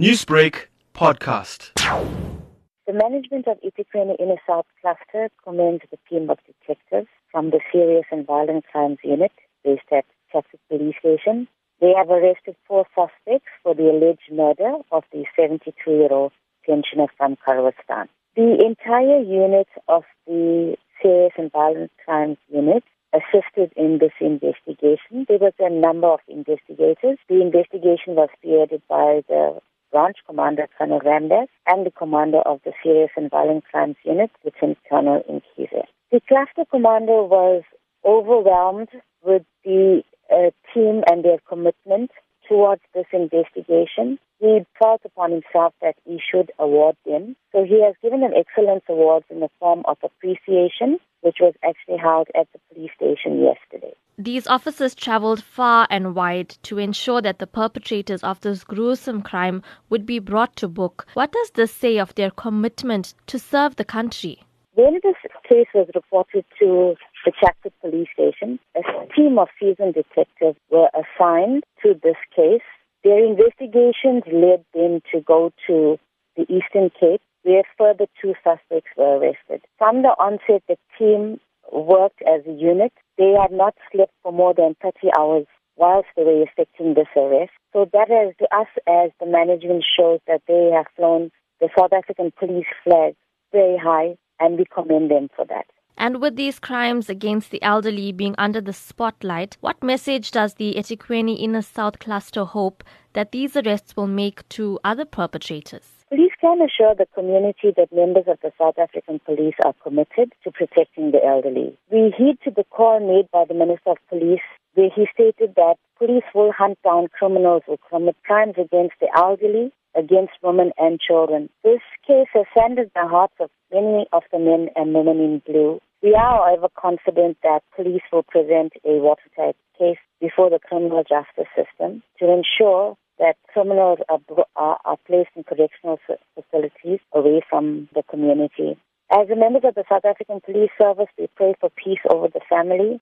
Newsbreak podcast. The management of eThekwini Inner South Cluster commends the team of detectives from the Serious and Violent Crimes Unit based at Chatsworth Police Station. They have arrested four suspects for the alleged murder of the 72-year-old pensioner from Kharwastan. The entire unit of the Serious and Violent Crimes Unit assisted in this investigation. There was a number of investigators. The investigation was spearheaded by the branch commander, Colonel Ramdas, and the commander of the Serious and Violent Crimes Unit, Lieutenant Colonel Inkize. The cluster commander was overwhelmed with the uh, team and their commitment towards this investigation. He felt upon himself that he should award them. So he has given them excellence awards in the form of appreciation, which was actually held at the police station yesterday. These officers traveled far and wide to ensure that the perpetrators of this gruesome crime would be brought to book. What does this say of their commitment to serve the country? When this case was reported to the Chatsworth police station, a team of seasoned detectives were assigned to this case. Their investigations led them to go to the Eastern Cape, where further two suspects were arrested. From the onset, the team worked as a unit they had not slept for more than 30 hours whilst they were effecting this arrest. So that is to us as the management shows that they have flown the South African police flag very high and we commend them for that. And with these crimes against the elderly being under the spotlight, what message does the eThekwini Inner South Cluster hope that these arrests will make to other perpetrators? Police can assure the community that members of the South African Police are committed to protecting the elderly. We heed to the call made by the Minister of Police where he stated that police will hunt down criminals who commit crimes against the elderly, against women and children. This case has saddened the hearts of many of the men and women in blue. We are, however, confident that police will present a watertight case before the criminal justice system to ensure that criminals are, are, are placed in correctional facilities away from the community. As a member of the South African Police Service, we pray for peace over the family